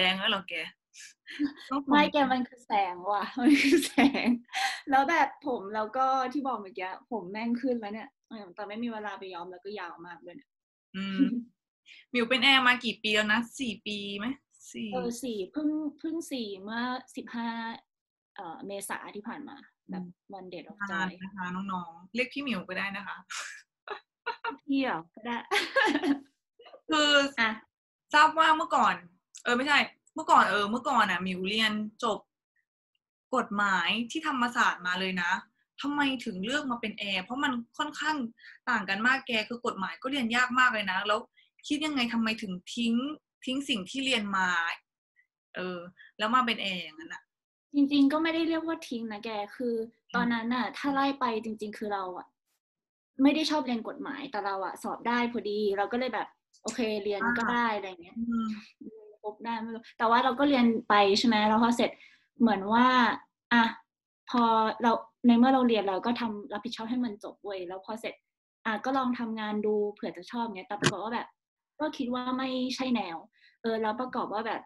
แดงแล้วเหรอแกไม่แกมันคือแสงว่ะ มันคือแสง แล้วแบบผมแล้วก็ที่บอกเมื่อกี้ผมแม่งขึ้นแล้วเนี่ยเออแต่ไม่มีเวลาไปย้อมแล้วก็ยาวมากเลยเนี่ยอืมหมิวเป็นแอร์มากี่ปีแล้วนะสี่ปีไหมสี่เออสี่เพิ่งเพิ่งสี่เมื่อสิบห้าเอ่อเมษาที่ผ่านมา แบบวันเด็ดออกใจนานนะคะน้องๆเรียกพี่หมิวก็ได้นะคะพี่เหรอก็ได้คืออะทราบว่าเมื่อก่อน เออไม่ใช่ เมื่อก่อนเออ เมื่อก่อนอะหมิวเรียนจบกฎหมายที่ธรรมศาสตร์มาเลยนะทำไมถึงเลือกมาเป็นแอร์เพราะมันค่อนข้างต่างกันมากแกคือกฎหมายก็เรียนยากมากเลยนะ แล้วคิดยังไงทำไมถึงทิ้งทิ้งสิ่งที่เรียนมา เออ แล้วมาเป็นแอร์อย่างนั้นอะจริง ๆ ก็ไม่ได้เรียกว่าทิ้งนะแกคือ ตอนนั้นน่ะ ถ้าไล่ไปจริง ๆ คือเราอะไม่ได้ชอบเรียนกฎหมายแต่เราอะสอบได้พอดี เราก็เลยแบบ โอเคเรียนก็อ่าได้อะไรเงี้ยอืม ครบได้ไม่รู้แต่ว่าเราก็เรียนไปใช่ไหมแล้วพอเสร็จเหมือนว่าอะพอเราในเมื่อเราเรียนเราก็ทำรับผิดชอบให้มันจบเว้ยแล้วพอเสร็จอะก็ลองทำงานดูเผื่อจะชอบเงี้ยแต่ปรากฏว่าแบบ ก็คิดว่าไม่ใช่แนว เออแล้วประกอบว่าแบบ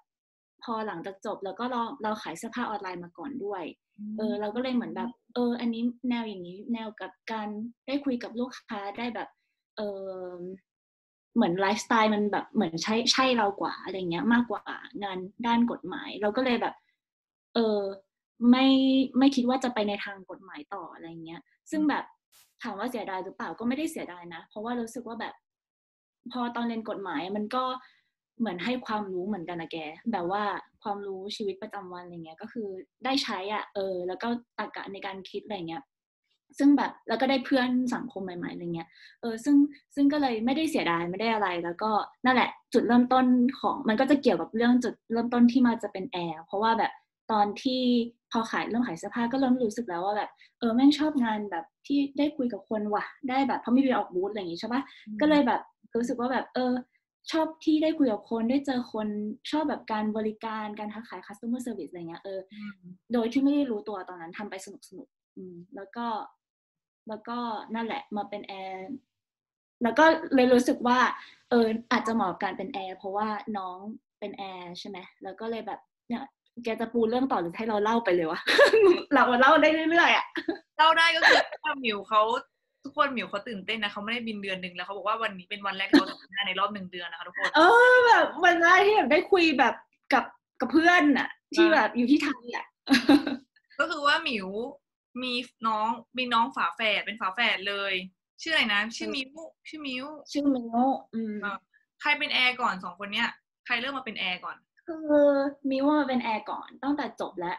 พอหลังจากจบแล้วก็เราเราขายเสื้อผ้าออนไลน์มาก่อนด้วย เออ เราก็เลยเหมือนแบบ เออ อันนี้แนวอย่างนี้แนวกับการได้คุยกับลูกค้าได้แบบ เออ เหมือนไลฟ์สไตล์มันแบบเหมือนใช่ใช่เรากว่าอะไรเงี้ย มากกว่างานด้านกฎหมาย เราก็เลยแบบ เออไม่ไม่คิดว่าจะไปในทางกฎหมายต่ออะไรเงี้ย ซึ่งแบบถามว่าเสียดายหรือเปล่าก็ไม่ได้เสียดายนะ เพราะว่ารู้สึกว่าแบบ พอตอนเรียนกฎหมายมันก็เหมือนให้ความรู้เหมือนกันนะแก แบบว่าความรู้ชีวิตประจำวันอะไรเงี้ย ก็คือได้ใช้อะเออ แล้วก็ตรรกะในการคิดอะไรเงี้ย ซึ่งแบบแล้วก็ได้เพื่อนสังคมใหม่ๆอะไรเงี้ยเออซึ่งซึ่งก็เลยไม่ได้เสียดายไม่ได้อะไร แล้วก็นั่นแหละ จุดเริ่มต้นของมันก็จะเกี่ยวกับเรื่องจุดเริ่มต้นที่มาจะเป็นแอร์เพราะว่าแบบตอนที่พอขายเริ่มขายเสื้อผ้าก็เริ่มรู้สึกแล้วว่าแบบเออแม่งชอบงานแบบที่ได้คุยกับคนว่ะ ได้แบบเพราะไม่ไปออกบูธอะไรอย่างงี้ใช่ปะก็เลยแบบรู้สึกว่าแบบเออชอบที่ได้คุยกับคนได้เจอคนชอบแบบการบริการการค้าขาย customer service อะไรเงี้ยเอออืมโดยที่ไม่ได้รู้ตัวตอนนั้นทำไปสนุกสนุกๆอืมแล้วก็ แล้วก็นั่นแหละมาเป็นแอร์แล้วก็เลยรู้สึกว่า เอออาจจะเหมาะกับการเป็นแอร์เพราะว่าน้องเป็นแอร์ใช่ไหมแล้วก็เลยแบบเนี่ยแกจะปูเรื่องต่อหรือให้เราเล่าไปเลยวะ เราเล่าได้เรื่อยๆอะเล่าได้ก็คือว่าหมิวเขาทุกคนหมิวเขาตื่นเต้นนะเขาไม่ได้บินเดือนหนึ่งแล้วเขาบอกว่าวันนี้เป็นวันแรกที่เขาทำงานในรอบหนึ่งเดือนนะคะทุกคนเออแบบมันได้ที่แบบได้คุยแบบกับกับเพื่อนอะที่อ่าแบบอยู่ที่ไทยอะก็คือว่าหมิว มีน้องมีน้องฝาแฝดเป็นฝาแฝดเลย ชื่ออะไรนะชื่อมิวชื่อมิวชื่อมิโนอืมอ่าใครเป็นแอร์ก่อนสองคนเนี้ย ใครเริ่มมาเป็นแอร์ก่อน คือมิว่ามาเป็นแอร์ก่อนตั้งแต่จบแล้ว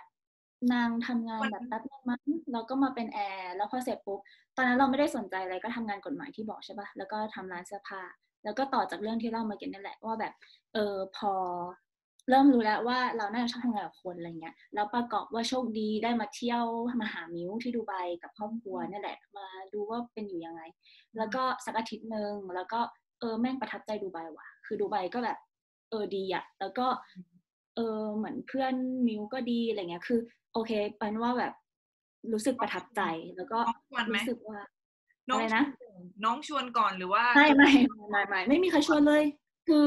นางทำงานวันแบบแป๊บนึงมั้งแล้วก็มาเป็นแอร์แล้วพอเสร็จปุ๊บตอนนั้นเราไม่ได้สนใจอะไรก็ทำงานกฎหมายที่บอกใช่ปะแล้วก็ทำร้านเสื้อผ้าแล้วก็ต่อจากเรื่องที่เล่ามาเก็นนั่นแหละว่าแบบ เออพอ เริ่มรู้แล้วว่าเราน่าจะชอบทำงานกับคนอะไรเงี้ยแล้วประกอบว่าโชคดีได้มาเที่ยวมาหามิวที่ดูไบกับครอบครัวนั่นแหละมาดูว่าเป็นอยู่ยังไง แล้วก็สักอาทิตย์หนึ่งแล้วก็เออแม่งประทับใจดูไบว่ะ คือดูไบก็แบบเออดีอะแล้วก็เออเหมือนเพื่อนมิวก็ดีอะไรเงี้ยคือ โอเคเป็นว่าแบบรู้สึกประทับใจแล้วก็น้องชวนไหมรู้สึกว่าน้องอะไรนะน้องชวนก่อนหรือว่าไม่ไม่ไม่ไม่ไม่ไม่มีใครชวนเลย คือ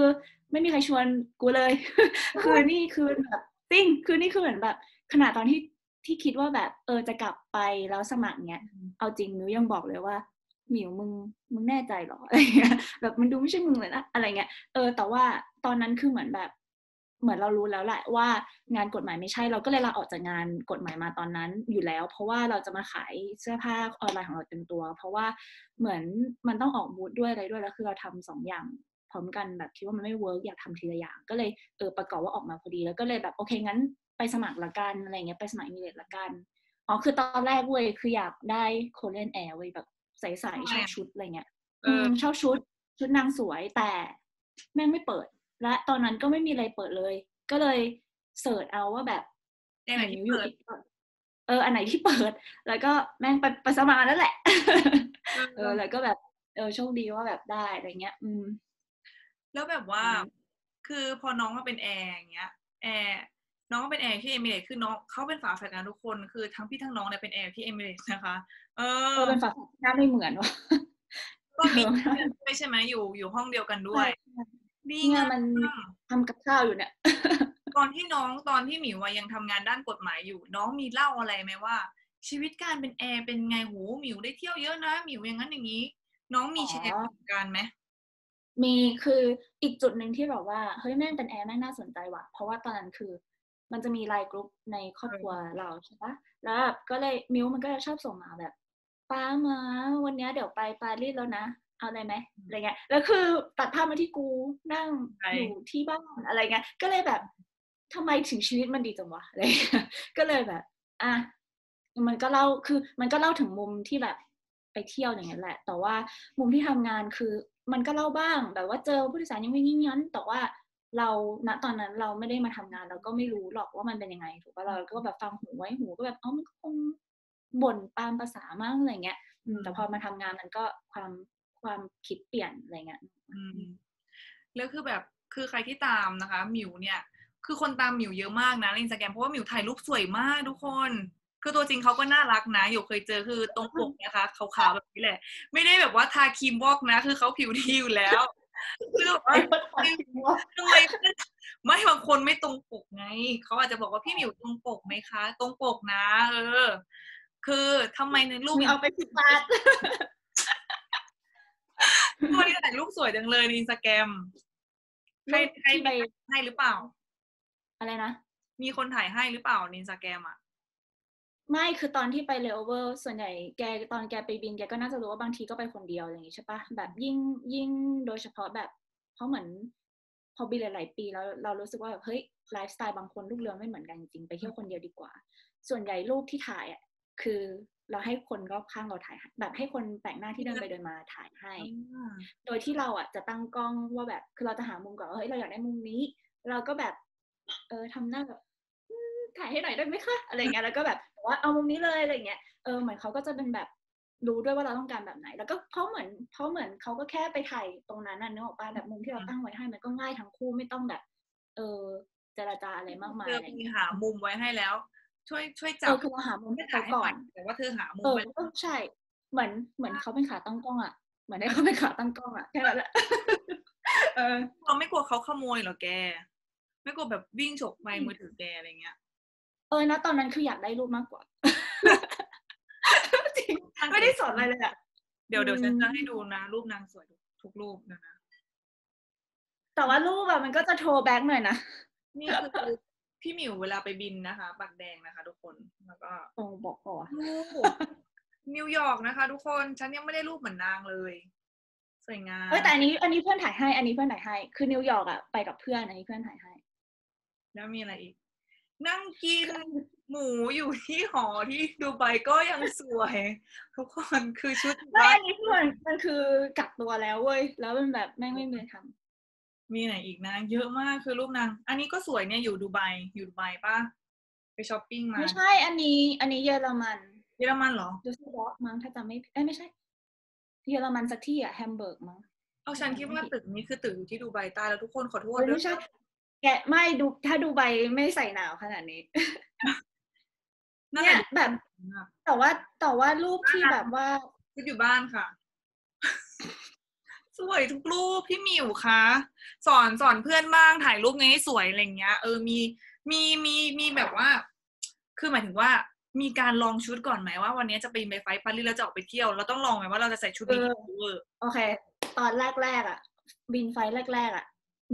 ไม่มีใครชวนกูเลย คือนี่คือแบบจริงคือนี่คือเหมือนแบบ ขนาดตอนที่ที่คิดว่าแบบ เออจะกลับไปแล้วสมัครเนี้ยเอาจริงมิวยังบอกเลยว่าหมิวมึงมึงแน่ใจเหรออะไรเงี้ยแบบมันดูไม่ใช่มึงเลยนะอะไรเงี้ยเออแต่ว่าตอนนั้นคือเหมือนแบบ เหมือนเรารู้แล้วแหละว่างานกฎหมายไม่ใช่เราก็เลยลาออกจากงานกฎหมายมาตอนนั้นอยู่แล้ว เพราะว่าเราจะมาขายเสื้อผ้าออนไลน์ของเราเต็มตัว เพราะว่าเหมือนมันต้องออกบูธด้วยอะไรด้วยแล้วคือเราทำสองอย่าง พร้อมกันแบบคิดว่ามันไม่ work อยากทำทีละอย่าง ก็เลยเออประกอบว่าออกมาพอดี แล้วก็เลยแบบโอเคงั้นไปสมัครละกันอะไรเงี้ยไปสมัครอิมิเลตละกันอ๋อคือตอนแรกเว้ยคืออยากได้ Korean Air เว้ยแบบใสๆชอบชุดอะไรเงี้ยเออชอบชุด ชุดนางสวยแต่แม่งไม่เปิด และตอนนั้นก็ไม่มีอะไรเปิดเลย ก็เลย search เอาว่าแบบแอร์ไหนที่เปิดเอออันไหนที่เปิด แล้วก็แม่งไปไปสมัครนั่นแหละ เออแล้วก็แบบเออโชคดีว่าแบบได้อะไรเงี้ย อืม แล้วแบบว่าอืมคือพอน้องมาเป็นแอร์อย่างเงี้ย แอร์น้องก็เป็นแอร์ที่เอมิเรตคือน้องเขาเป็นฝาแฝดกันทุกคนคือทั้งพี่ทั้งน้องเนี่ยเป็นแอร์ที่เอมิเรตนะคะ เอเอออเป็นฝาแฝดหน้าไม่เหมือนว่ะก็มีเพื่อนด้วยใช่ไหมอยู่อยู่ห้องเดียวกันด้วยดีเนี่ยงามมันทำกับข้าวอยู่เนี่ยก็ตอนที่น้องตอนที่หมิวอะยังทำงานด้านกฎหมายอยู่ น้องมีเล่าอะไรไหมว่า ชีวิตการเป็นแอร์เป็นไงโหหมิวได้เที่ยวเยอะนะหมิวอย่างนั้นอย่างนี้ น้องมีแชร์ประสบการณ์ไหม มีคืออีกจุดหนึ่งที่แบบว่าเฮ้ยแม่งเป็นแอร์แม่งน่าสนใจว่ะ เพราะว่าตอนนั้นคือ มันจะมีไลน์กลุ่มในครอบครัวเราใช่ปะแล้วแบบก็เลยมิวมันก็จะชอบส่งมาแบบป้ามาวันนี้เดี๋ยวไปปารีสแล้วนะ เอาอะไรไหมอะไรเงี้ยแล้วคือตัดภาพมาที่กูนั่งอยู่ที่บ้านอะไรเงี้ยก็เลยแบบทำไมถึงชีวิตมันดีจังวะอะไรเงี้ยก็เลยแบบ อะมันก็เล่าคือ มันก็เล่าถึงมุมที่แบบไปเที่ยวอย่างนั้นแหละ แต่ว่ามุมที่ทำงานคือ มันก็เล่าบ้างแบบว่าเจอผู้โดยสารยังไม่ยิ่งยันแต่ว่าเราณตอนนั้นเราไม่ได้มาทำงานเราก็ไม่รู้หรอกว่ามันเป็นยังไง ถูกปะเราก็แบบฟังหูไว้หูก็แบบเอ้ามันก็คงบ่นตามภาษามากอะไรเงี้ยอืมแต่พอมาทำงานมันก็ความความคิดเปลี่ยนอะไรเงี้ยอืมแล้วคือแบบคือใครที่ตามนะคะหมิวเนี่ย คือคนตามหมิวเยอะมากนะในอินสตาแกรมเพราะว่าหมิวถ่ายรูปสวยมากทุกคน คือตัวจริงเขาก็น่ารักนะอยู่เคยเจอคือตรงปกนะคะขาวๆแบบนี้แหละ ไม่ได้แบบว่าทาครีมวอกนะ คือเขาผิวดีอยู่แล้วคือแบบว่าทำไมไม่บางคนไม่ตรงปกไงเขาอาจจะบอกว่าพี่หมิวตรงปกไหมคะ ตรงปกนะ เออ คือทำไมในรูปมีเอาไปสิบบาทวันนี้ถ่ายรูปสวยจังเลยในอินสตาแกรมใครใครที่ไปให้หรือเปล่า อะไรนะมีคนถ่ายให้หรือเปล่าในอินสตาแกรมอะ ไม่คือตอนที่ไปเลโอเวอร์ส่วนใหญ่แกตอนแกไปบินแกก็น่าจะรู้ว่าบางทีก็ไปคนเดียวอย่างงี้ใช่ปะแบบยิ่งยิ่งโดยเฉพาะแบบ เพราะเหมือน พอบินหลาย ๆ ปีแล้วเรารู้สึกว่าแบบเฮ้ยไลฟ์สไตล์บางคนลูกเรือไม่เหมือนกันจริงๆไปเที่ยวคนเดียวดีกว่า ส่วนใหญ่รูปที่ถ่ายอะคือเราให้คนรอบข้างเราถ่ายให้แบบให้คนแปลกหน้าที่เดินไปเดินมาถ่ายให้ โดยที่เราอะจะตั้งกล้องว่าแบบคือเราจะหามุมก่อนว่าเฮ้ยเราอยากได้มุมนี้ เราก็แบบ เออทำหน้าแบบอืม ถ่ายให้หน่อยได้ไหมคะอะไรเงี้ยแล้วก็แบบบอกว่าเอามุมนี้เลยอะไรเงี้ยเออเหมือนเขาก็จะเป็นแบบรู้ด้วยว่าเราต้องการแบบไหน แล้วก็เพราะเหมือนเพราะเหมือนเขาก็แค่ไปถ่ายตรงนั้นน่ะนึกออกป่ะแบบมุมที่เราตั้งไว้ให้มันก็ง่ายทั้งคู่ไม่ต้องแบบ เออเจรจาอะไรมากมายเธออะไรมีเงี้ยหามุมไว้ให้แล้ว ช่วยช่วยเอจับอคือเราหามุมไม่ให้ถ่าเขายให้ก่ใหอม่นแต่ว่าเธอหามุมเออไว้ก็ใช่เหมือนเหมือนเขาเป็นขาตั้งกล้องอะเหมือนให้เขาเป็นขาตั้งกล้องอะแค่นั้นแหละเออเราไม่กลัวเขาขโมยเหรอแก ไม่กลัวแบบวิ่งฉกไปมือถือแกอะไรเงี้ย เออนะตอนนั้นคืออยากได้รูปมากกว่าจริงไม่ได้สอนอะไรเลยอะเดี๋ยวเดี๋ยวฉันอืมจะให้ดูนะ รูปนางสวยทุกรูปนะนะแต่ว่ารูปอะมันก็จะ throwback หน่อยนะนี่คือพี่หมิวเวลาไปบินนะคะปากแดงนะคะ ทุกคนแล้วก็โอ้บอกก่อนรูปนิวยอร์กนะคะ ทุกคนฉันยังไม่ได้รูปเหมือนนางเลยสวยงามเอ้ยแต่อันนี้ อันนี้เพื่อนถ่ายให้ อันนี้เพื่อนถ่ายให้ คือนิวยอร์กอะไปกับเพื่อนอันนี้เพื่อนถ่ายให้ แล้วมีอะไรอีก นั่งกินหมูอยู่ที่หอที่ดูไบก็ยังสวย ทุกคนคือชุดไม่บ้าอันนนี้คือมันมันคือกักตัวแล้วเว้ย แล้วมันแบบแม่งไม่มีอะไรทำมีไหนอีกนะ เยอะมากคือรูปนางอันนี้ก็สวยเนี่ยอยู่ดูไบอยู่ดูไบป่ะไปช้อปปิ้งมาไม่ใช่อันนี้ อันนี้เยอรมัน เยอรมันเหรอดูสบอสมั้งถ้าจำไม่เอ้ยไม่ใช่ เยอรมันสักที่อะแฮมเบิร์กมั้งเอาฉันคิดว่าตึกนี้คือตึกอยู่ที่ดูไบใต้แล้วทุกคนขอโทษเอ้ยด้วไม่ยใช่ แกะไม่ดูถ้าดูใบไม่ใส่หนาวขนาดนี้นั่นเนี่แหยละแบบแต่ว่าแต่ว่ารูปที่อ่าแบบว่าชุดอยู่บ้านค่ะ สวยทุกรูปพี่หมิวคะสอนสอนเพื่อนบ้างถ่ายรูปไงให้สวยอะไรเงี้ย เออมีมีมีมีแบบว่า คือหมายถึงว่ามีการลองชุดก่อนไหมว่าวันนี้จะไปไป flight ปารีสแล้วจะออกไปเที่ยวเราต้องลองไหมว่าเราจะใส่ชุดนี้เออกี่เวอร์โอเค ตอนแรกๆอะ บิน flight แรกๆอะ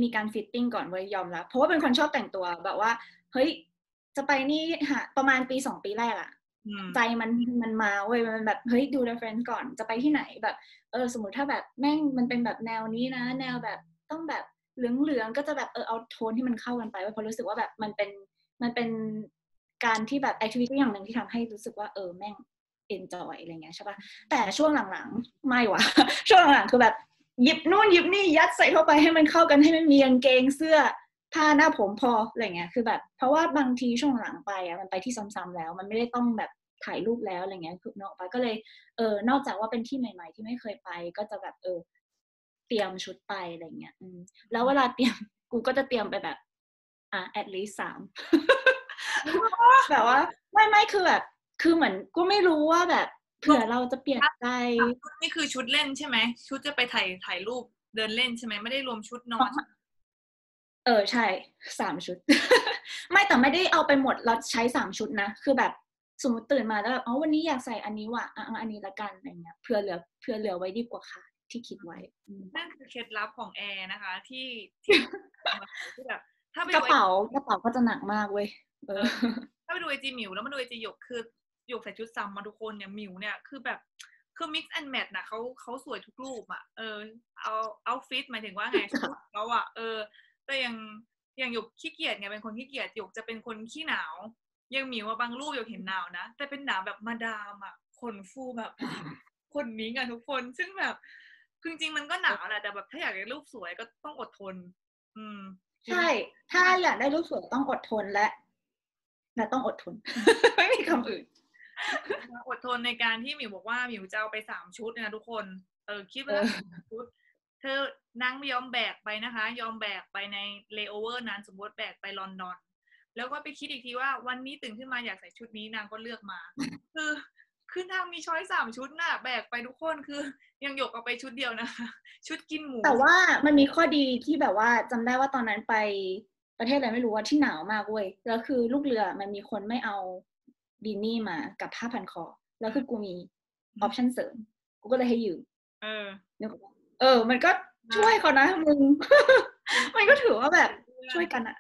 มีการ fitting ก่อนเว้ยยอมรับ เพราะว่าเป็นคนชอบแต่งตัวแบบว่า เฮ้ย จะไปนี่หาประมาณปีสองปีแรกอะอืมใจมันมันมาเว้ยมันแบบเฮ้ยดู reference ก่อนจะไปที่ไหนแบบ เออ สมมติถ้าแบบแม่งมันเป็นแบบแนวนี้นะ แนวแบบต้องแบบเหลืองๆก็จะแบบเออเอาโทนที่มันเข้ากันไปเว้ยเพราะรู้สึกว่าแบบมันเป็นมันเป็นการที่แบบ activity อย่างหนึ่งที่ทำให้รู้สึกว่าเออแม่ง enjoy อะไรเงี้ยใช่ปะแต่ช่วงหลังๆ ไม่ว่ะช่วงหลังๆคือแบบ หยิบนู่นหยิบนี่ยัดใส่เข้าไปให้มันเข้ากันให้มันมีกางเกงเสื้อผ้าหน้าผมพออะไรเงี้ยคือแบบ เพราะว่าบางทีช่วงหลังไปอะมันไปที่ซ้ำๆแล้ว มันไม่ได้ต้องแบบถ่ายรูปแล้วอะไรเงี้ยคือนอกไปก็เลยเออนอกจากว่าเป็นที่ใหม่ ๆ ที่ไม่เคยไป ก็จะแบบเออ เตรียมชุดไปอะไรเงี้ย อืม แล้วเวลาเตรียมกูก็จะเตรียมไปแบบ อะ at least สามแบบว่า ไม่ไม่คือแบบ คือเหมือนกูไม่รู้ว่าแบบ เผื่อเราจะเปลี่ยนใจนี่คือชุดเล่นใช่ไหม ชุดจะไปถ่ายถ่ายรูปเดินเล่นใช่ไหมไม่ได้รวมชุดนอน เออใช่สามชุด ไม่แต่ไม่ได้เอาไปหมดแล้วใช้สามชุดนะ คือแบบสมมติตื่นมาแล้วแบบอ๋อวันนี้อยากใส่อันนี้ว่ะอะเอาอันนี้ละกันอะไรเงี้ยเผื่อเหลือเผื่อเหลือไว้ดีกว่าค่ะ ที่คิดไว้อืมนั่นคือเคล็ดลับของแอร์นะคะ ที่ที่ที่แบบถ้าไปกดูระเป๋ากระเป๋าก็จะหนักมากเว้ยเออถ้าไปดูไอจีหมิวแล้วมาดูไอจีหยกคือ หยกใส่ชุดซ้ำมาทุกคนเนี่ยมิวเนี่ยคือแบบคือ mix and match นะเขาเขาสวยทุกรูปอะเออเอาเอาฟิตหมายถึงว่าไงชุดเขาอะเออ แต่ยังยังหยกขี้เกียจไงเป็นคนขี้เกียจหยกจะเป็นคนขี้หนาว ยังมิวว่าบางรูปหยกเห็นหนาวนะ แต่เป็นหนาวแบบมาดามอะขนฟูแบบคนนี้ไงทุกคนซึ่งแบบคือจริงมันก็หนาวแหละแต่แบบถ้าอยากได้รูปสวยก็ต้องอดทน อืม ใช่ ถ้าอยากได้รูปสวยต้องอดทนและและต้องอดทน ไม่มีคำอื่น อดทนในการที่หมิวบอกว่าหมิวจะเอาไปสามชุดนะทุกคน เออคิดว่าสามชุด เธอนางไม่ยอมแบกไปนะคะ ยอมแบกไปในเลโอเวอร์นั้นสมมติแบกไปลอนดอน แล้วก็ไปคิดอีกทีว่าวันนี้ตื่นขึ้นมาอยากใส่ชุดนี้นางก็เลือกมา คือคือนางมีช้อยสามชุดน่ะ แบกไปทุกคนคือยังหยกเอาไปชุดเดียวนะชุดกินหมู แต่ว่ามันมีข้อดีที่แบบว่าจำได้ว่าตอนนั้นไปประเทศอะไรไม่รู้ว่าที่หนาวมากเว้ยแล้วคือลูกเรือมันมีคนไม่เอา บีนี่มากับผ้าพันคอ แล้วคือกูมีออปชั่นเสริม กูก็เลยให้ยืมเออนึกออกปะเออ มันก็ช่วยเขานะมึง มันก็ถือว่าแบบช่วยกันอะ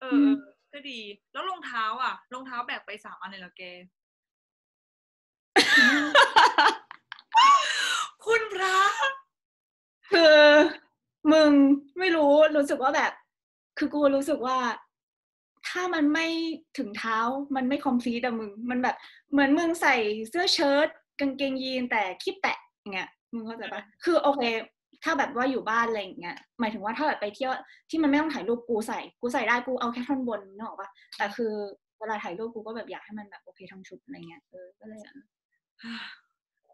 เออเออ ก็ดี แล้วรองเท้าอะรองเท้าแบกไปสามอันเลยเหรอแกคุณพระคือมึงไม่รู้รู้สึกว่าแบบ คือกูรู้สึกว่า ถ้ามันไม่ถึงเท้ามันไม่คอมพลีทอะมึง มันแบบเหมือนมึงใส่เสื้อเชิ้ตกางเกงยีนแต่ขี้แตะอย่างเงี้ยมึงเข้าใจปะคือโอเค ถ้าแบบว่าอยู่บ้านอะไรอย่างเงี้ยหมายถึงว่าถ้าแบบไปเที่ยวที่มันไม่ต้องถ่ายรูปกูใส่กูใส่ได้กูเอาแค่ท่อนบนนึกออกปะแต่คือเวลาถ่ายรูปกูก็แบบอยากให้มันแบบโอเคทั้งชุดอะไรเงี้ยเออก็เลย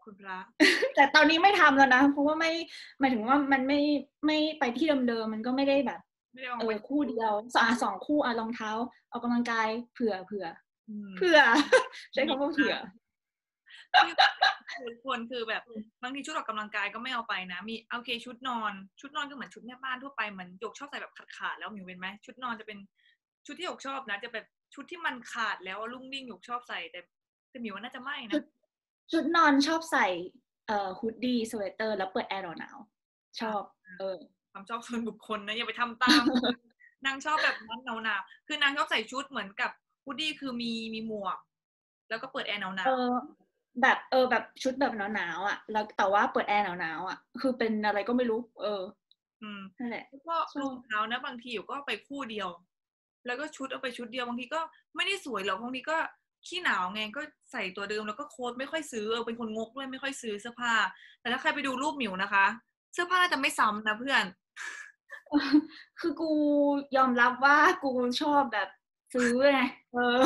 คุณพระแต่ตอนนี้ไม่ทำแล้วนะเพราะว่าไม่หมายถึงว่ามันไม่ไม่ไปที่เดิมๆมันก็ไม่ได้แบบ ไม่ได้เอาเอไปอคู่เดียวสอะสองคู่อะรองเท้าออกกำลังกายเผื่อเผื่อมเผื่อ ใช้คำว่าเผื่อคือควรคือแบบบางทีชุดออกกำลังกายก็ไม่เอาไปนะ มีโอเคชุดนอน ชุดนอนก็เหมือนชุดแม่บ้านทั่วไปเหมือนหยกชอบใส่แบบขาดๆแล้วหมิวเป็นไหมชุดนอนจะเป็นชุดที่หยกชอบนะ จะแบบชุดที่มันขาดแล้วอะลุ่งลิ่งหยกชอบใส่แต่แต่หมิวว่าน่าจะไม่ชุนะดชุดนอนชอบใส่เอ่อ hoodie sweater แล้วเปิดแอร์หนาวๆชอบ เออ ความชอบส่วนบุคคลนะอย่าไปทำตามนางชอบแบบนั้นหนาวๆคือนางชอบใส่ชุดเหมือนกับ hoodie คือมีมีหมวก แล้วก็เปิดแอร์หนาวเออแบบเออแบบชุดแบบหนาวๆอะ แล้วแต่ว่าเปิดแอร์หนาวๆอะ คือเป็นอะไรก็ไม่รู้ เออๆอืมนั่นแหละแล้วก็รองเท้านะบางทีอยู่ก็เอาไปคู่เดียว แล้วก็ชุดเอาไปชุดเดียวบางทีก็ไม่ได้สวยหรอกบางทีก็ขี้หนาวไงก็ใส่ตัวเดิมแล้วก็โค้ดไม่ค่อยซื้อเออเป็นคนงกด้วยไม่ค่อยซื้อเสื้อผ้า แต่ถ้าใครไปดูรูปหมิวนะคะ เสื้อผ้าน่าจะไม่ซ้ำนะเพื่อน คือกูยอมรับว่ากูชอบแบบซื้อไงเออ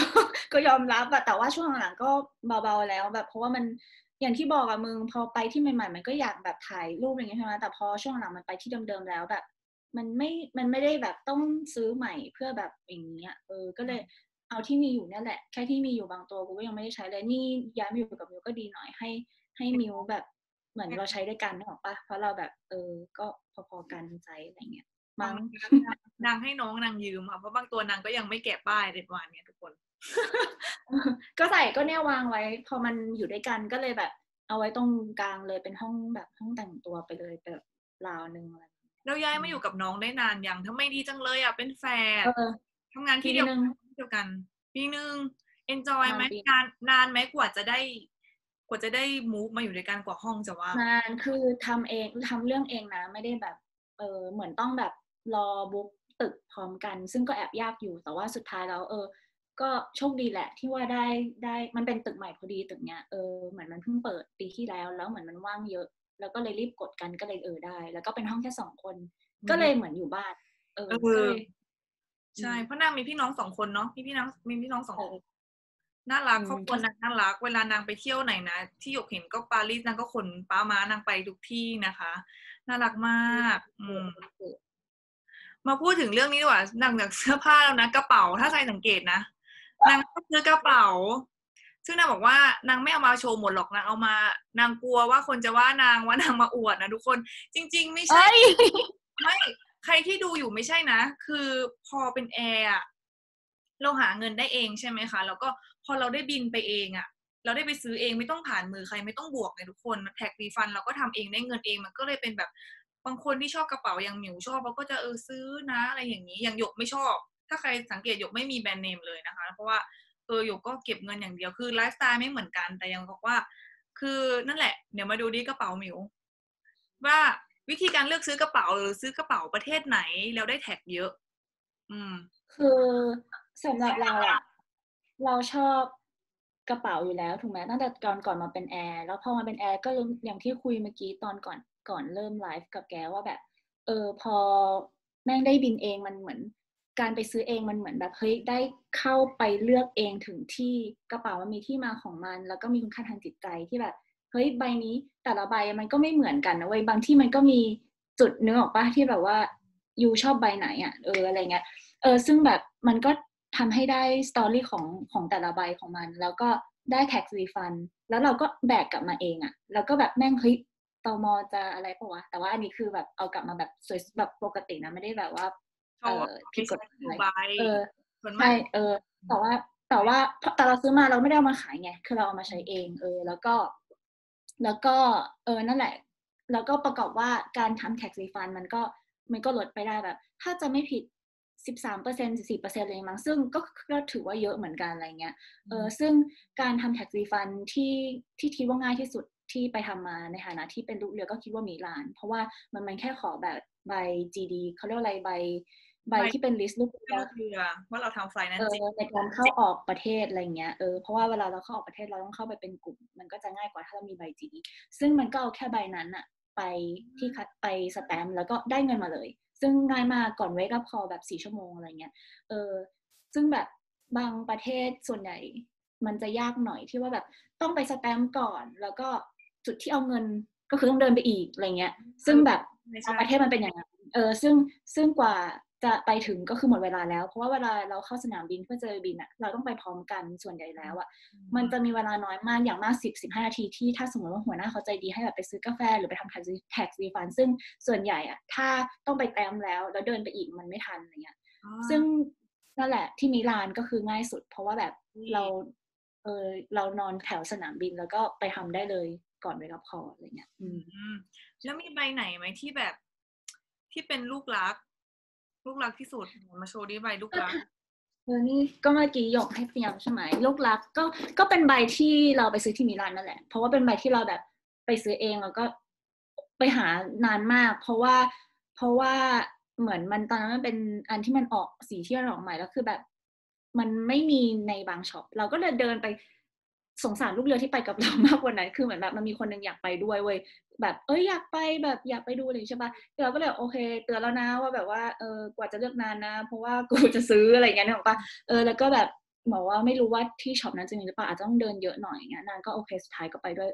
ก็ยอมรับอะแต่ว่าช่วงหลังๆก็เบาๆแล้วแบบ เพราะว่ามันอย่างที่บอกอะมึงพอไปที่ใหม่ๆ มันก็อยากแบบถ่ายรูปอะไรอย่างเงี้ยใช่ไหมแต่พอช่วงหลังมันไปที่เดิมๆแล้วแบบ มันไม่มันไม่ได้แบบต้องซื้อใหม่เพื่อแบบอย่างเงี้ยเออก็เลยเอาที่มีอยู่เนี่ยแหละ แค่ที่มีอยู่บางตัวกูก็ยังไม่ได้ใช้เลยนี่ย้ายมาอยู่กับมิวก็ดีหน่อยให้ ให้มิวแบบ เหมือนเราใช้ด้วยกันนึกออกปะเพราะเราแบบ เออ ก็พอๆกันใจอะไรเงี้ยมั้งนางให้น้องนางยืมค่ะเพราะบางตัวนางก็ยังไม่แกะป้ายเลยประมาณเนี้ยทุกคน ก็ใส่ก็เนี่ยวางไว้ พอมันอยู่ด้วยกันก็เลยแบบ เอาไว้ตรงกลางเลยเป็นห้องแบบห้องแต่งตัวไปเลยแบบราวหนึ่งอะไรแล้วย้ายมาอยู่กับน้องได้นานยังทำไมดีจังเลยอะเป็นแฟนเออทำงานที่ปีเดียวหนึ่งเดียวกัน ปีหนึ่ง enjoy ไหมปีนานนานไหมกว่าจะได้ก ว่าจะได้ move มาอยู่ด้วยกันกว่าห้องจะว่านานคือทำเองทำเรื่องเองนะ ไม่ได้แบบเออเหมือนต้องแบบรอบุ๊กตึกพร้อมกัน ซึ่งก็แอบยากอยู่แต่ว่าสุดท้ายแล้วเออ ก็โชคดีแหละ ที่ว่าได้ได้มันเป็นตึกใหม่พอดีตึกเนี้ยเออเหมือนมันเพิ่งเปิดปีที่แล้วแล้วเหมือนมันว่างเยอะ แล้วก็เลยรีบกดกันก็เลยเออได้ แล้วก็เป็นห้องแค่สองคน ก็เลยเหมือนอยู่บ้าน เออเออก็เลยใช่อืมเพราะนางมีพี่น้องสองคนเนาะมีพี่น้องมีพี่น้องสองคนเออ น่ารักอืมครอบครัวนางน่ารัก เวลานางไปเที่ยวไหนนะที่หยกเห็นก็ปารีสนางก็ขนป้ามานางไปทุกที่นะคะ น่ารักมากอืมมาพูดถึงเรื่องนี้ดีกว่าหนังจากเสื้อผ้าแล้วนะกระเป๋าถ้าใครสังเกตนะนางชอบซื้อกระเป๋า ซึ่งนางบอกว่านางไม่เอามาโชว์หมดหรอกนางเอามา นางกลัวว่าคนจะว่านางว่านางมาอวดนะทุกคน จริง ๆ ไม่ใช่เอ้ยไม่ใครที่ดูอยู่ไม่ใช่นะ คือพอเป็นแอร์อะ เราหาเงินได้เองใช่ไหมคะ แล้วก็พอเราได้บินไปเองอะเราได้ไปซื้อเองไม่ต้องผ่านมือใครไม่ต้องบวกไงทุกคนแท็กรีฟันเราก็ทำเองได้เงินเองมันก็เลยเป็นแบบบางคนที่ชอบกระเป๋าอย่างหมิวชอบเขาก็จะเออซื้อนะ อะไรอย่างนี้อย่างหยกไม่ชอบ ถ้าใครสังเกตหยกไม่มีแบรนด์เนมเลยนะคะ เพราะว่าเออหยกก็เก็บเงินอย่างเดียวคือไลฟ์สไตล์ไม่เหมือนกันแต่ยังบอกว่า คือนั่นแหละเดี๋ยวมาดูดิกระเป๋าหมิว ว่าวิธีการเลือกซื้อกระเป๋าหรือซื้อกระเป๋าประเทศไหนแล้วได้ tax เยอะ อืม คือ สำหรับเราอะเราชอบกระเป๋าอยู่แล้วถูกไหมตั้งแต่ก่อนก่อนมาเป็นแอร์แล้วพอมาเป็นแอร์ก็อย่างที่คุยเมื่อกี้ตอนก่อนก่อนเริ่มไลฟ์กับแกว่าแบบ เออพอแม่งได้บินเองมันเหมือน การไปซื้อเองมันเหมือนแบบเฮ้ยได้เข้าไปเลือกเองถึงที่กระเป๋ามันมีที่มาของมัน แล้วก็มีคุณค่าทางจิตใจที่แบบเฮ้ยใบนี้แต่ละใบมันก็ไม่เหมือนกันนะเว้ยบางที่มันก็มีจุดเนื้อออกปะที่แบบว่ายูชอบใบไหนอะ่ะเอออะไรเงี้ยเออซึ่งแบบมันก็ ทำให้ได้สตอรี่ของของแต่ละใบของมัน แล้วก็ได้แท็กซีฟัน แล้วเราก็แบกกลับมาเองอะ่ะ แล้วก็แบบแม่งเฮ้ยตมจะอะไรปะวะ แต่ว่าอันนี้คือแบบเอากลับมาแบบสวยแบบปกตินะไม่ได้แบบว่าเออผิดกฎหมายเออใช่เออ แต่ว่าแต่ว่าแต่เราซื้อมาเราไม่ได้เอามาขายไง คือเราเอามาใช้เอง เออ แล้วก็ แล้วก็ เออ นั่นแหละ แล้วก็ประกอบว่าการทำ tax refund มันก็มันก็ลดไปได้แบบ ถ้าจะไม่ผิด สิบสามเปอร์เซ็นต์สี่เปอร์เซ็นต์เลยมั้งซึ่งก็ก็ถือว่าเยอะเหมือนกันอะไรเงี้ยเออซึ่งการทำ tax refund ที่ที่คิดว่าง่ายที่สุดที่ไปทำมาในฐานะที่เป็นลูกเรือก็คิดว่ามิลาน เพราะว่ามันมันแค่ขอแบบใบ GD เขาเรียกอะไรใบใบที่เป็น list ลูกเรือว่าเราทำไฟนั้นจริงในการเข้าออกประเทศอะไรเงี้ยเออเพราะว่าเวลาเราเข้าออกประเทศเราต้องเข้าไปเป็นกลุ่ม มันก็จะง่ายกว่าถ้าเรามีใบ GD ซึ่งมันก็เอาแค่ใบนั้นอะไปที่ custom ไปสแตมป์แล้วก็ได้เงินมาเลย ซึ่งง่ายมากก่อน wake up พอแบบสี่ชั่วโมงอะไรเงี้ยเออซึ่งแบบบางประเทศส่วนใหญ่มันจะยากหน่อยที่ว่าแบบต้องไปสแตมป์ก่อน แล้วก็จุดที่เอาเงินก็คือต้องเดินไปอีกอะไรเงี้ย ซึ่งแบบประเทศมันเป็นอย่างนั้นเออซึ่งซึ่งกว่า จะไปถึงก็คือหมดเวลาแล้ว เพราะว่าเวลาเราเข้าสนามบินเพื่อเจอบินอะเราต้องไปพร้อมกันส่วนใหญ่แล้วอะมันจะมีเวลาน้อยมากอย่างมากสิบสิบห้านาทีที่ถ้าสมมติว่าหัวหน้าเขาใจดีให้แบบไปซื้อกาแฟ หรือไปทำแท็กซี่แท็กซี่ฟันซึ่งส่วนใหญ่อะถ้าต้องไปแต้มแล้วแล้วเดินไปอีกมันไม่ทันอะไรเงี้ยซึ่งนั่นแหละที่มิลานก็คือง่ายสุด เพราะว่าแบบเราเออเรานอนแถวสนามบินแล้วก็ไปทำได้เลยก่อนไปรับคออะไรเงี้ย อืมแล้วมีใบไหนไหมที่แบบที่เป็นลูกรัก ลูกรักที่สุดมาโชว์ดิใบลูกรักเออนี่ก็เมื่อกี้ยกให้เตรียมใช่ไหมลูกรักก็ก็เป็นใบที่เราไปซื้อที่มิลานนั่นแหละ เพราะว่าเป็นใบที่เราแบบไปซื้อเองแล้วก็ไปหานานมาก เพราะว่าเพราะว่าเหมือนมันตอนนั้นมันเป็นอันที่มันออกสีที่มันออกใหม่แล้วคือแบบ มันไม่มีในบางช็อปเราก็เลยเดินไปสงสารลูกเรือที่ไปกับเรามากกว่านั้น คือเหมือนแบบมันมีคนหนึ่งอยากไปด้วยเว้ย แบบเอ้ยอยากไปแบบอยากไปดูเลยใช่ปะเราก็เลยโอเค เตือนแล้วนะว่าแบบว่าเออกว่าจะเลือกนานนะ เพราะว่ากูจะซื้ออะไรเงี้ยนึกออกปะเออแล้วก็แบบบอกว่าไม่รู้ว่าที่ช็อปนั้นจะมีหรือเปล่าอาจจะต้องเดินเยอะหน่อยเงี้ยนานก็โอเคสุดท้ายก็ไปด้วย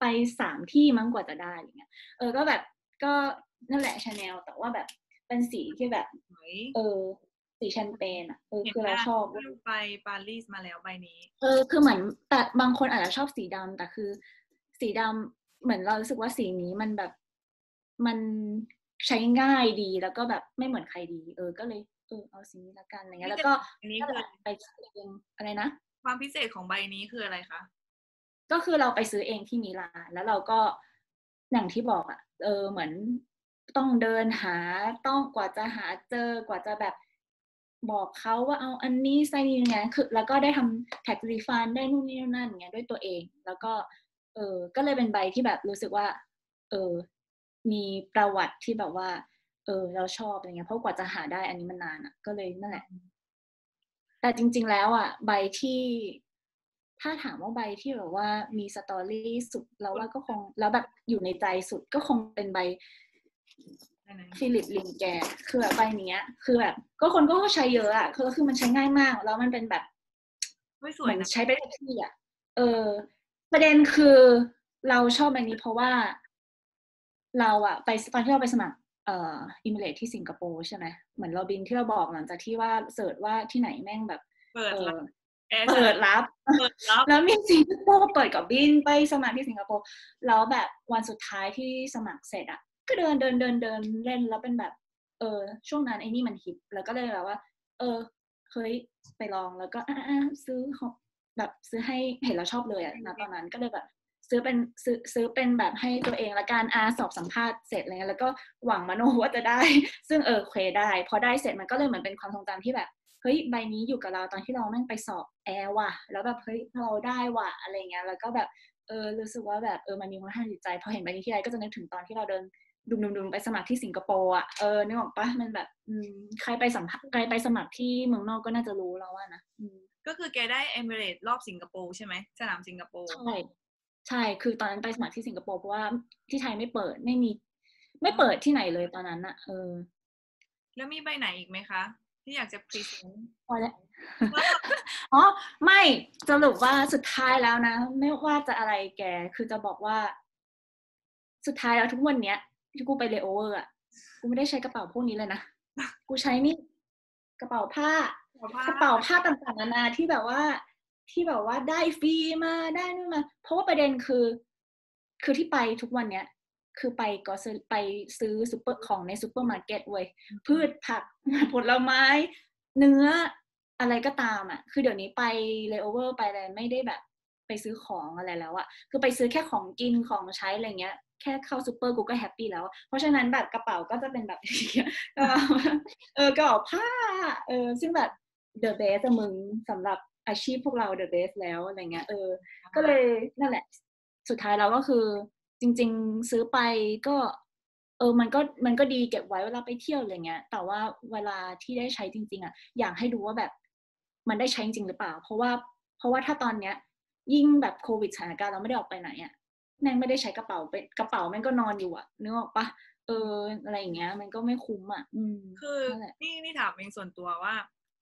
ไปสามที่มั้งกว่าจะได้อะไรเงี้ยเออก็แบบก็นั่นแหละชาแนลแต่ว่าแบบเป็นสีที่แบบเออสีแชมเปญอะเออคือเราชอบไปปารีสมาแล้วใบนี้ เออคือเหมือนแต่บางคนอาจจะชอบสีดำแต่คือ สีดำ เหมือนเรารู้สึกว่าสีนี้มันแบบมันใช้ง่ายดีแล้วก็แบบไม่เหมือนใครดี เออ ก็เลยเออเอาสีนี้ละกันอะไรเงี้ยแล้วก็อันนี้คือไปเองอะไรนะความพิเศษของใบนี้คืออะไรคะก็คือเราไปซื้อเองที่มิลานแล้วเราก็อย่างที่บอกอะ่ะ เออเหมือนต้องเดินหาต้องกว่าจะหาเจอกว่าจะแบบบอกเขาว่าเอาอันนี้ใส่นี่ไงคือแล้วก็ได้ทำแท็กรีฟันได้นู่นนี่นั่นเงี้ยด้วยตัวเอง แล้วก็ เออก็เลยเป็นใบที่แบบรู้สึกว่า เออมีประวัติที่แบบว่า เออ เราชอบอะไรเงี้ยเพราะกว่าจะหาได้อันนี้มันนานอะ ก็เลยนั่นแหละ แต่จริง ๆ แล้วอะ ใบที่ถ้าถามว่าใบที่แบบว่ามีสตอรี่สุดแล้วว่าก็คงแล้วแบบอยู่ในใจสุดก็คงเป็นใบฟิลิปลิงแกคือแบบใบนี้คือแบบ ก็คนก็ใช้เยอะอะคือคือมันใช้ง่ายมาก แล้วมันเป็นแบบไม่สวยใช้ไปทุกที่อะ เออ ประเด็นคือเราชอบใบนี้เพราะว่าเราอะไปตอนที่เราไปสมัครเอ่ออิมิเลตที่สิงคโปร์ใช่ไหมเหมือนเราบินที่เราบอกหลังจากที่ว่า search ว่าที่ไหนแม่งแบบ เปิดรับเปิดรับแล้วมีสิงคโปร์เปิดกับบินไปสมัครที่สิงคโปร์แล้วแบบวันสุดท้ายที่สมัครเสร็จอะก็เดินเดินเดินเดินเล่นแล้วเป็นแบบ เออ ช่วงนั้นไอ้นี่มันฮิตแล้วก็เลยแบบว่า เออเฮ้ยไปลองแล้วก็อ่าซื้อของ แบบซื้อให้เห็นแล้วชอบเลยอะนะตอนนั้นก็เลยแบบซื้อเป็นซื้อซื้อเป็นแบบให้ตัวเองละกันอาสอบสัมภาษณ์เสร็จอะไรเงี้ยแล้วก็หวังมโนว่าจะได้ ซึ่งเออเคลได้ พอได้เสร็จมันก็เลยเหมือนเป็นความทรงจำที่แบบเฮ้ยใบนี้อยู่กับเราตอนที่เราแม่งไปสอบแอร์ว่ะ แล้วแบบเฮ้ยเราได้ว่ะอะไรเงี้ยแล้วก็แบบเออรู้สึกว่าแบบเออมันมีคุณค่าจิตใจพอเห็นใบนี้ที่ไรก็จะนึกถึงตอนที่เราเดินดุมดุมๆไปสมัครที่สิงคโปร์อะเออนึกออกปะมันแบบอืมใครไปสัมภาษณ์ใครไปสมัครที่เมืองนอกก็น่าจะรู้แล้วว่านะอื ก็คือแกได้เอมิเรตรอบสิงคโปร์ใช่ไหมสนามสิงคโปร์ใช่ใช่คือตอนนั้นไปสมัครที่สิงคโปร์เพราะว่าที่ไทยไม่เปิดไม่มี ไม่เปิดที่ไหนเลยตอนนั้นอะเออ แล้วมีใบไหนอีกไหมคะ ที่อยากจะ presentพอแล้วอ๋อไม่สรุปว่าสุดท้ายแล้วนะ ไม่ว่าจะอะไรแก คือจะบอกว่า สุดท้ายแล้วทุกวันเนี้ยที่กูไปเลโอเวอร์อะกูไม่ได้ใช้กระเป๋าพวกนี้เลยนะ กูใช้นี่กระเป๋าผ้า กระเป๋าผ้าต่างๆนานาที่แบบว่าที่แบบว่าได้ฟรีมาได้นู่นมา เพราะว่าประเด็นคือ คือที่ไปทุกวันเนี้ยคือไปก็ซื้อไปซื้อซูเปอร์ของในซูเปอร์มาร์เก็ตเว้ยพืชผักผลไม้ เนื้ออะไรก็ตามอะ คือเดี๋ยวนี้ไปเลโอเวอร์ไปอะไรไม่ได้แบบ ไปซื้อของอะไรแล้วอะคือไปซื้อแค่ของกินของใช้อะไรเงี้ย แค่เข้าซูเปอร์กูก็ happy แล้ว เพราะฉะนั้นแบบกระเป๋าก็จะเป็นแบบกระเป๋าเออกระเป๋าผ้าเออซึ่งแบบ the best อะมึงสำหรับอาชีพพวกเรา the best แล้วอะไรเงี้ยเออ ก็เลยนั่นแหละ สุดท้ายแล้วก็คือ จริง ๆ ซื้อไปก็ เออ มันก็มันก็ดีเก็บไว้เวลาไปเที่ยวอะไรเงี้ย แต่ว่าเวลาที่ได้ใช้จริง ๆ อะ อยากให้ดูว่าแบบมันได้ใช้จริงหรือเปล่า เพราะว่า เพราะว่าถ้าตอนเนี้ย ยิ่งแบบโควิดสถานการณ์เราไม่ได้ออกไปไหนอะแม่งไม่ได้ใช้กระเป๋าเป็นกระเป๋าแม่งก็นอนอยู่อะนึกออกปะเอออะไรอย่างเงี้ย มันก็ไม่คุ้มอะ อืมคือนั่นแหละนี่นี่ถามเองส่วนตัวว่า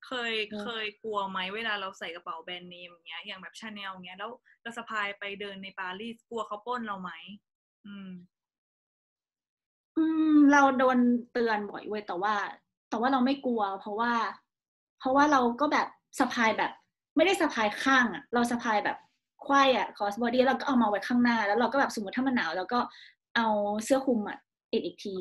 เคยเออเคยกลัวไหมเวลาเราใส่กระเป๋าแบรนด์เนมอย่างเงี้ย อย่างแบบชาแนลเงี้ยแล้วเราสะพายไปเดินในปารีสกลัวเขาปล้นเราไหมอืม อืม เราโดนเตือนบ่อยเว้ยแต่ว่า แต่ว่าเราไม่กลัว เพราะว่า เพราะว่าเราก็แบบสะพายแบบ ไม่ได้สะพายข้างอะเราสะพายแบบควายอะคอสบอดี้เราก็เอามาไว้ข้างหน้า แล้วเราก็แบบสมมติถ้ามันหนาวเราก็เอาเสื้อคลุมอะ อีกอีกที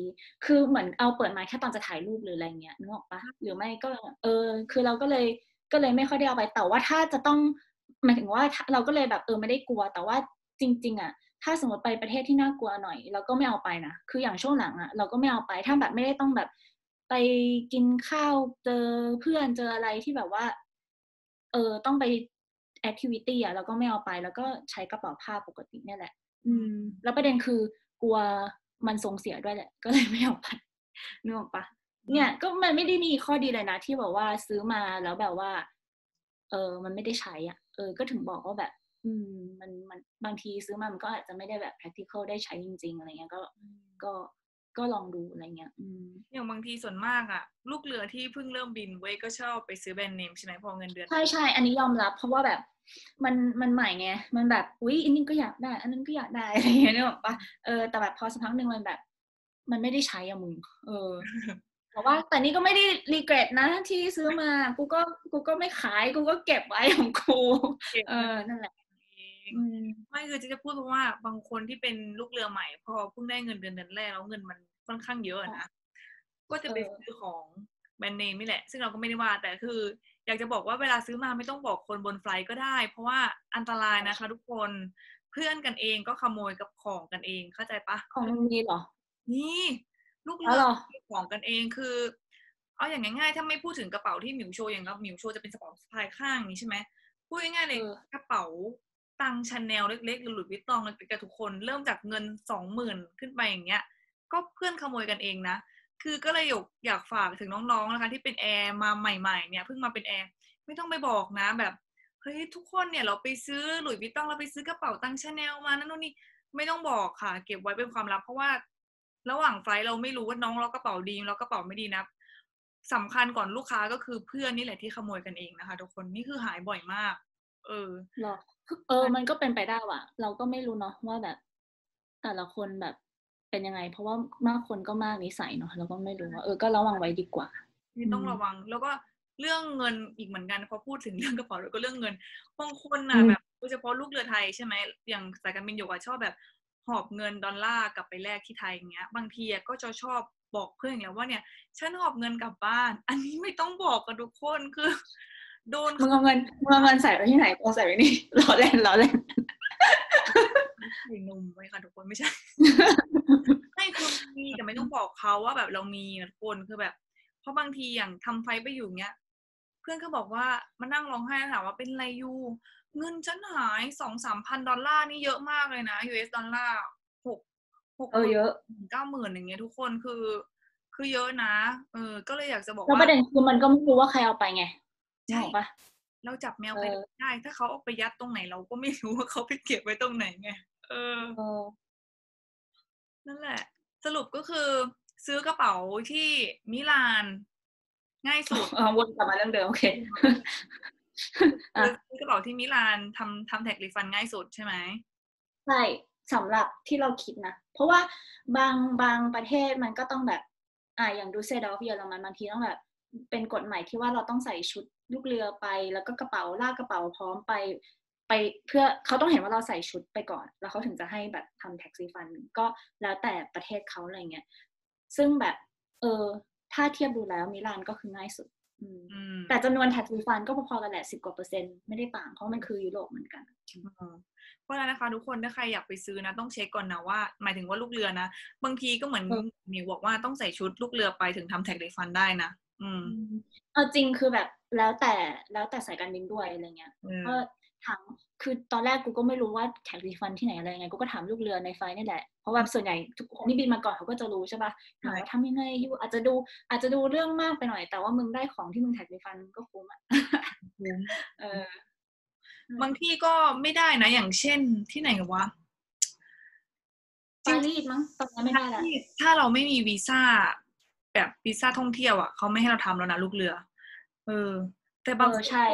คือเหมือนเอาเปิดมาแค่ตอนจะถ่ายรูปหรืออะไรเงี้ยนึกออกปะหรือไม่ก็เออ คือเราก็เลยก็เลยไม่ค่อยได้เอาไปแต่ว่าถ้าจะต้องหมายถึงว่าถ้าเราก็เลยแบบเออไม่ได้กลัว แต่ว่าจริง ๆ อะ ถ้าสมมติไปประเทศที่น่ากลัวหน่อย เราก็ไม่เอาไปนะคืออย่างช่วงหลังอะเราก็ไม่เอาไปถ้าแบบไม่ได้ต้องแบบไปกินข้าวเจอเพื่อนเจออะไรที่แบบว่า เออต้องไปแอคทิวิตี้อะเราก็ไม่เอาไป แล้วก็ใช้กระเป๋าผ้าปกติเนี่ยแหละ อืม แล้วประเด็นคือกลัว มันทรงเสียด้วยแหละก็เลยไม่เอาไปนึกออกปะเนี่ยก็มันไม่ได้มีข้อดีเลยนะ ที่แบบว่าซื้อมาแล้วแบบว่า เออ มันไม่ได้ใช้อะ เออ ก็ถึงบอกว่าแบบ อืม มันมันบางทีซื้อมามันก็อาจจะไม่ได้แบบ practical ได้ใช้จริง ๆ อะไรเงี้ยก็ก็ ก็ลองดูอะไรเงี้ยอืมอย่างบางทีส่วนมากอะลูกเรือที่เพิ่งเริ่มบินเว้ยก็ชอบไปซื้อแบรนด์เนมใช่ไหมพอเงินเดือนใช่ใช่อันนี้ยอมรับ เพราะว่าแบบมันมันใหม่ไงมันแบบอุ๊ยอันนี้ก็อยากได้ อันนั้นก็อยากได้อะไรเงี้ยนึกออกปะเออแต่แบบพอสักพักหนึ่งมันแบบ มันไม่ได้ใช้อะมึงเออแต่ว่าแต่นี่ก็ไม่ได้รีเกรดนะที่ซื้อมา กูก็กูก็ไม่ขาย กูก็เก็บไว้ของกูเก็บเออนั่นแหละเองอืมไม่คือจะจะพูดเพราะว่าบางคนที่เป็นลูกเรือใหม่ พอเพิ่งได้เงินเดือนเดือนแรกแล้วเงินมันค่อนข้างเยอะอะนะก็จะไปเออซื้อของแบรนด์เนมนี่แหละ ซึ่งเราก็ไม่ได้ว่า แต่คือ อยากจะบอกว่าเวลาซื้อมาไม่ต้องบอกคนบนไฟลท์ก็ได้ เพราะว่าอันตรายนะคะทุกคนเพื่อนกันเองก็ขโมยกับของกันเองเข้าใจปะของมึงมีเหรอนี่ลูกอ๋อเรือเหรอของกันเองคือ เอาอย่างง่ายๆถ้าไม่พูดถึงกระเป๋าที่หมิวโชว์อย่างเราหมิวโชว์จะเป็นกระเป๋าสะพายข้างนี้ใช่ไหมพูดง่ายๆเลยเออกระเป๋า ตังค์ชาแนลเล็กๆ หรือหลุยส์วิตตองเล็กๆกับทุกคน เริ่มจากเงินสองหมื่นขึ้นไปอย่างเงี้ย ก็เพื่อนขโมยกันเองนะ คือก็เลยอยากอยากฝากถึงน้องๆนะคะที่เป็นแอร์มาใหม่ๆเนี่ยเพิ่งมาเป็นแอร์ไม่ต้องไปบอกนะแบบเฮ้ยทุกคนเนี่ยเราไปซื้อหลุยส์วิตตองเราไปซื้อกระเป๋าตังค์ชาแนลมานั่นนู่นนี่ไม่ต้องบอกค่ะ เก็บไว้เป็นความลับ เพราะว่าระหว่างไฟเราไม่รู้ว่าน้องเรากระเป๋าดีเรากระเป๋าไม่ดีนะสำคัญก่อนลูกค้าก็คือเพื่อนนี่แหละที่ขโมยกันเองนะคะ ทุกคนนี่คือหายบ่อยมาก เออ เออ มันก็เป็นไปได้ว่ะ เราก็ไม่รู้เนาะว่าแบบ แต่ละคนแบบเป็นยังไง เพราะว่ามากคนก็มากนิสัยเนาะเราก็ไม่รู้ว่าเออก็ระวังไว้ดีกว่านี่ต้องอืมระวัง แล้วก็เรื่องเงินอีกเหมือนกันพอพูดถึงเรื่องกระเป๋าแล้วก็เรื่องเงินบางคนน่ะอืมแบบโดยเฉพาะลูกเรือไทยใช่ไหมอย่างสายการบินอยู่อะชอบแบบหอบเงินดอลลาร์กลับไปแลกที่ไทยอย่างเงี้ย บางทีอะก็จะชอบบอกเพื่อนอย่างเงี้ยว่าเนี่ยฉันหอบเงินกลับบ้าน อันนี้ไม่ต้องบอกกับทุกคนคือ โดนมึงเอาเงินมึงเอาเงินใส่ไว้ที่ไหนกูใส่ไว้นี่ล้อเล่นล้อเล่นใส่นมไว้ค่ะทุกคนไม่ใช่ไม่คือมีแต่ไม่ต้องบอกเขาว่าแบบเรามีนะทุกคนคือแบบ เพราะบางทีอย่างทำไฟไปอยู่เงี้ย เพื่อนก็บอกว่ามานั่งร้องไห้ถามว่าเป็นไรอยูเงินฉันหายสองสามพันดอลลาร์นี่เยอะมากเลยนะ US ดอลลาร์หกหกเออเยอะเก้าหมื่นอย่างเงี้ยทุกคนคือ คือเยอะนะเออก็เลยอยากจะบอกแล้วปว่าระเด็นคือมันก็ไม่รู้ว่าใครเอาไปไง ใช่ถูกปะเราจับแมวใครเออได้ ถ้าเขาเอาไปยัดตรงไหนเราก็ไม่รู้ว่าเขาไปเก็บไว้ตรงไหนไงเออเออนั่นแหละ สรุปก็คือ ซื้อกระเป๋าที่มิลาน ง่ายสุดเออวนกลับมาเรื่องเดิมโอเคอะซื้อกระเป๋าที่มิลานทำทำแท็กรีฟันง่ายสุดใช่ไหมใช่สำหรับที่เราคิดนะ เพราะว่าบางบางประเทศมันก็ต้องแบบ อ่าอย่างดูเซดอฟเยอรมันบางทีต้องแบบ เป็นกฎหมายที่ว่าเราต้องใส่ชุด ลูกเรือไปแล้วก็กระเป๋าลากกระเป๋าพร้อมไป ไปเพื่อเขาต้องเห็นว่าเราใส่ชุดไปก่อน แล้วเขาถึงจะให้แบบทำ tax refund ก็แล้วแต่ประเทศเขาอะไรเงี้ยซึ่งแบบ เออ ถ้าเทียบดูแล้วมิลานก็คือง่ายสุดอืมอืมแต่จำนวน tax refund ก็พอๆกันแหละสิบกว่าเปอร์เซ็นต์ไม่ได้ต่างเพราะมันคือยุโรปเหมือนกันอืมเพราะฉะนั้นนะคะทุกคนถ้าใครอยากไปซื้อนะต้องเช็คก่อนนะว่า หมายถึงว่าลูกเรือนะ บางทีก็เหมือนเออมิวบอกว่าต้องใส่ชุดลูกเรือไปถึงทำ tax refund ได้นะ อืมเอาจริงคือแบบแล้วแต่แล้วแต่สายการบินด้วยอะไรเงี้ยอืมก็ถามคือตอนแรกกูก็ไม่รู้ว่า tax refund ที่ไหนอะไรยังไงกูก็ถามลูกเรือใน flight นี่แหละ เพราะว่าส่วนใหญ่ทุกคนที่บินมาก่อนเขาก็จะรู้ใช่ปะถามว่าทำยังไงอยู่อาจจะดูอาจจะดูเรื่องมากไปหน่อย แต่ว่ามึงได้ของที่มึง tax refund ก็คุ้มอะเออบางที่ก็ไม่ได้นะ อย่างเช่นที่ไหนวะปารีสมั้งตอนนี้ไม่ได้ละที่ถ้าเราไม่มีวีซ่า แบบวีซ่าท่องเที่ยวอะเขาไม่ให้เราทำแล้วนะลูกเรือ เออ แต่บางเออใช่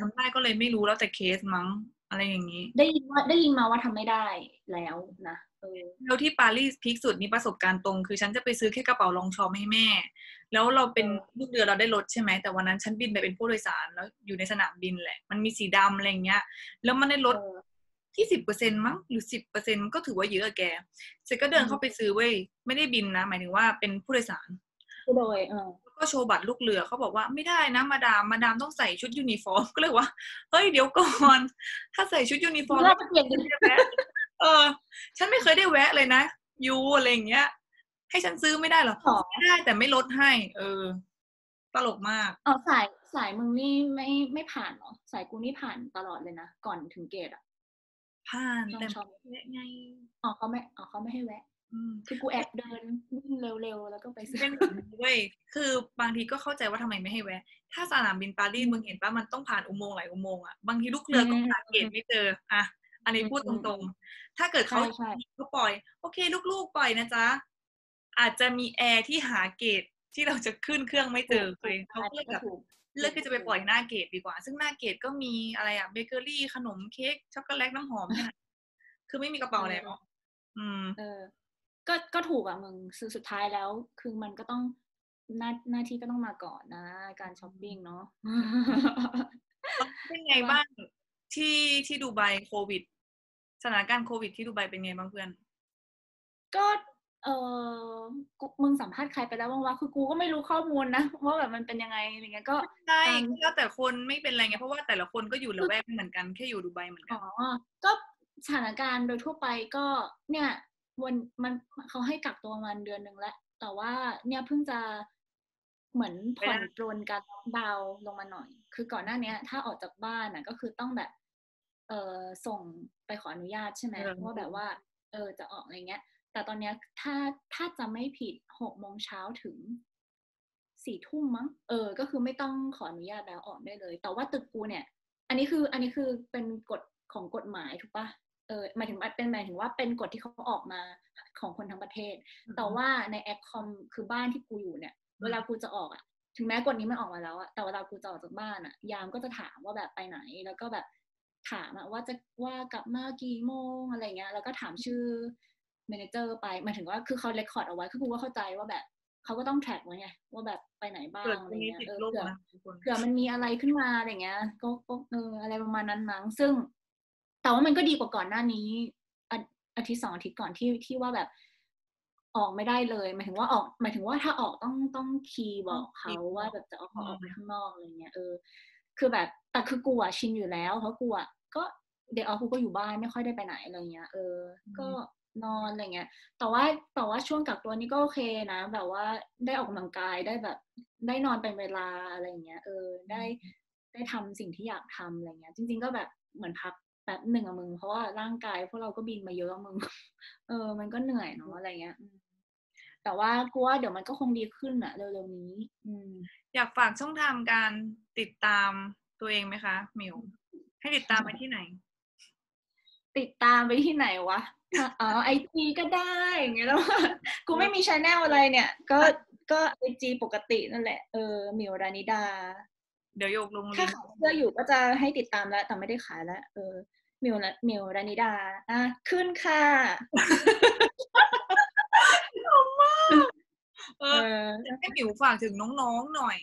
ทำได้ก็เลยไม่รู้แล้วแต่เคสมั้งอะไรอย่างนี้ ได้ยินว่าได้ยินมาว่าทำไม่ได้แล้วนะเออแล้วที่ปารีสพีคสุดนี่ประสบการณ์ตรง คือฉันจะไปซื้อแค่กระเป๋ารองชอมให้แม่ แล้วเราเป็นเออลูกเรือเราได้ลดใช่ไหมแต่วันนั้นฉันบินไปเป็นผู้โดยสารแล้วอยู่ในสนามบินแหละ มันมีสีดำอะไรอย่างเงี้ย แล้วมันได้ลดเออที่สิบเปอร์เซ็นมั้งหรือสิบเปอร์เซ็นก็ถือว่าเยอะอะแกเสร็จก็เดินเข้าไปซื้อเว้ยไม่ได้บินนะ หมายถึงว่าเป็นผู้โดยสาร ผู้โดยเออแล้วก็โชว์บัตรลูกเรือเขาบอกว่าไม่ได้นะ madam madam ต้องใส่ชุดยูนิฟอร์มก็เลยว่าเฮ้ยเดี๋ยวก่อนถ้าใส่ชุดยูนิฟอร์มเราไปเปลี่ยนดิไม่ได้แวะเออ ฉันไม่เคยได้แวะเลยนะยูอะไรอย่างเงี้ย ให้ฉันซื้อไม่ได้เหรอหรอไม่ได้แต่ไม่ลดให้ เออ ตลกมากอ๋อสายสายมึงนี่ไม่ไม่ผ่านเหรอสายกูนี่ผ่านตลอดเลยนะก่อนถึงเกตอะผ่านลองแต่ชอบแวะไงอ๋อเขาไม่อ๋อเขาไม่ให้แวะอืม คือกูแอบเดินวิ่งเร็วๆ แล้วก็ไปซื้อเป็นแบบนี้เว้ยคือบางทีก็เข้าใจว่าทำไมไม่ให้แวะ ถ้าสนามบินปารีสมึงเห็นปะมันต้องผ่านอุโมงค์หลายอุโมงค์อะบางทีลูกเรือก็ผ่านเกตไม่เจออะอันนี้พูดตรงๆ ถ้าเกิดเขาใช่ใช่เขาปล่อย โอเค ลูกๆปล่อยนะจ๊ะ อาจจะมีแอร์ที่หา gate ที่เราจะขึ้นเครื่องไม่เจอเลยเขาก็เลยแบบถูกเลือกที่จะไปปล่อยหน้า gate ดีกว่า ซึ่งหน้า gate ก็มีอะไรอะเบเกอรี่ขนมเค้กช็อกโกแลตน้ำหอมเนี่ยคือไม่มีกระเป๋าแล้วอืมเออ ก็ก็ถูกอะมึงสุดสุดท้ายแล้ว คือมันก็ต้องหน้าหน้าที่ก็ต้องมาก่อนนะ การช้อปปิ้งเนาะเป็นไงบ้างที่ที่ดูไบโควิดสถานการณ์โควิดที่ดูไบเป็นไงบ้างเพื่อน ก็เออกูมึงสัมภาษณ์ใครไปแล้วบ้างวะคือกูก็ไม่รู้ข้อมูลนะว่าแบบมันเป็นยังไงอะไรเงี้ยก็ใช่ตามแล้วแต่คนไม่เป็นไรไงเพราะว่าแต่ละคนก็อยู่ละแวกไม่เหมือนกันแค่อยู่ดูไบเหมือนกัอ๋นอก็สถานการณ์โดยทั่วไปก็เนี่ย วันมันเขาให้กักตัวประมาณเดือนหนึ่งแล้วแต่ว่าเนี่ยเพิ่งจะเหมือนผ่อนปลนการล็อกดาวน์ลงมาหน่อย คือก่อนหน้าเนี้ยถ้าออกจากบ้านน่ะก็คือต้องแบบ เออส่งไปขออนุญาตใช่ไหมว่าแบบว่า เออจะออกอะไรเงี้ย แต่ตอนเนี้ยถ้าถ้าจะไม่ผิดหกโมงเช้าถึงสี่ทุ่มมั้ง เออ ก็คือไม่ต้องขออนุญาตแล้วออกได้เลย แต่ว่าตึกกูเนี่ย อันนี้คืออันนี้คือเป็นกฎของกฎหมายถูกปะ เออหมายถึงว่าเป็นหมายถึงว่าเป็นกฎที่เขาออกมาของคนทั้งประเทศ แต่ว่าใน accom คือบ้านที่กูอยู่เนี่ย เวลากูจะออกอะถึงแม้กฎนี้มันออกมาแล้วอะแต่เวลากูจะออกจากบ้านอะยามก็จะถามว่าแบบไปไหน แล้วก็แบบถามอะว่าจะว่ากลับมากี่โมงอะไรเงี้ย แล้วก็ถามชื่อ manager ไปหมายถึงว่าคือเขา record เอาไว้คือกูก็เข้าใจว่าแบบเขาก็ต้อง track ไว้ไงว่าแบบไปไหนบ้างเกิดอะไรมีเงี้ยติดเออโรคเผื่อนะทุกคนเผื่อมันมีอะไรขึ้นมาอะไรเงี้ยก็ก็เอออะไรประมาณนั้นมั้งซึ่ง แต่ว่ามันก็ดีกว่าก่อนหน้านี้อาอาทิตย์สองอาทิตย์ก่อนที่ที่ว่าแบบออกไม่ได้เลยหมายถึงว่าออกหมายถึงว่าถ้าออกต้องต้องคีย์บอกเขาว่าแบบจะเอาเขาออกไปข้างนอกอะไรเงี้ยเออ คือแบบแต่คือกูอะชินอยู่แล้วเพราะกูอะก็เดย์ออฟกูก็อยู่บ้านไม่ค่อยได้ไปไหนอะไรเงี้ยเออ ก็นอนอะไรเงี้ย แต่ว่าแต่ว่าช่วงกักตัวนี้ก็โอเคนะ แบบว่าได้ออกกำลังกายได้แบบ ได้นอนเป็นเวลาอะไรเงี้ย เออได้ได้ทำสิ่งที่อยากทำอะไรเงี้ย จริง ๆ ก็แบบเหมือนพัก แบบหนึ่งอะมึง เพราะว่าร่างกายพวกเราก็บินมาเยอะมึง เออ มันก็เหนื่อยเนาะอะไรเงี้ยแต่ว่ากูว่าเดี๋ยวมันก็คงดีขึ้นอะเร็วๆนี้ อืม อยากฝากช่องทางการติดตามตัวเองไหมคะหมิวให้ติดตามไปที่ไหน ติดตามไปที่ไหนวะอ๋อไอจีก็ได้อย่างเงี้ยแล้วกูไม่มีชแนลอะไรเนี่ย ก็ก็ไอจีปกตินั่นแหละเออมิวรานิดา เดี๋ยวโยกลงลิถ้างก์ขายเสื้ออยู่ก็จะให้ติดตามแล้ว แต่ไม่ได้ขายแล้วเออ มิวละมิวรานิดาอะขึ้นค่ะเอเอออให้หมิวฝากถึงน้องๆหน่อย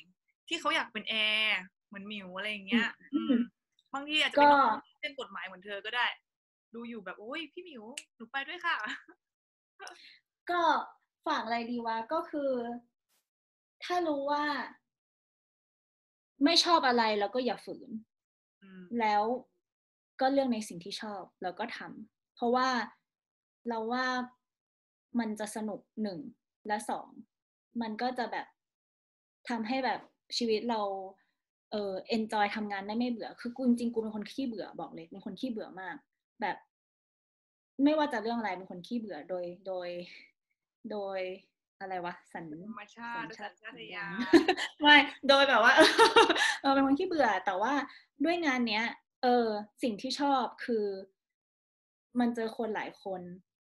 ที่เขาอยากเป็นแอร์เหมือนหมิวอะไรอย่างเงี้ยอืมอืมบางทีอาจจะเป็นก็น้องๆที่เป็นกฎหมายเหมือนเธอก็ได้ ดูอยู่แบบโอ้ยพี่หมิวหนูไปด้วยค่ะ ก็ฝากอะไรดีวะก็คือ ถ้ารู้ว่า ไม่ชอบอะไรแล้วก็อย่าฝืนอืมแล้ว ก็เลือกในสิ่งที่ชอบแล้วก็ทำเพราะว่าเราว่ามันจะสนุกหนึ่งและสองมันก็จะแบบทำให้แบบชีวิตเราเออเอนจอยทำงานได้ไม่เบื่อ คือกูจริงๆกูเป็นคนขี้เบื่อบอกเลยเป็นคนขี้เบื่อมาก แบบ ไม่ว่าจะเรื่องอะไรเป็นคนขี้เบื่อโดยโดยโดยอะไรวะสัญธรรมชาติสัญชาตญาณไม่โดยแบบว่าเออเป็นคนขี้เบื่อ แต่ว่าด้วยงานเนี้ย เออ สิ่งที่ชอบคือ มันเจอคนหลายคน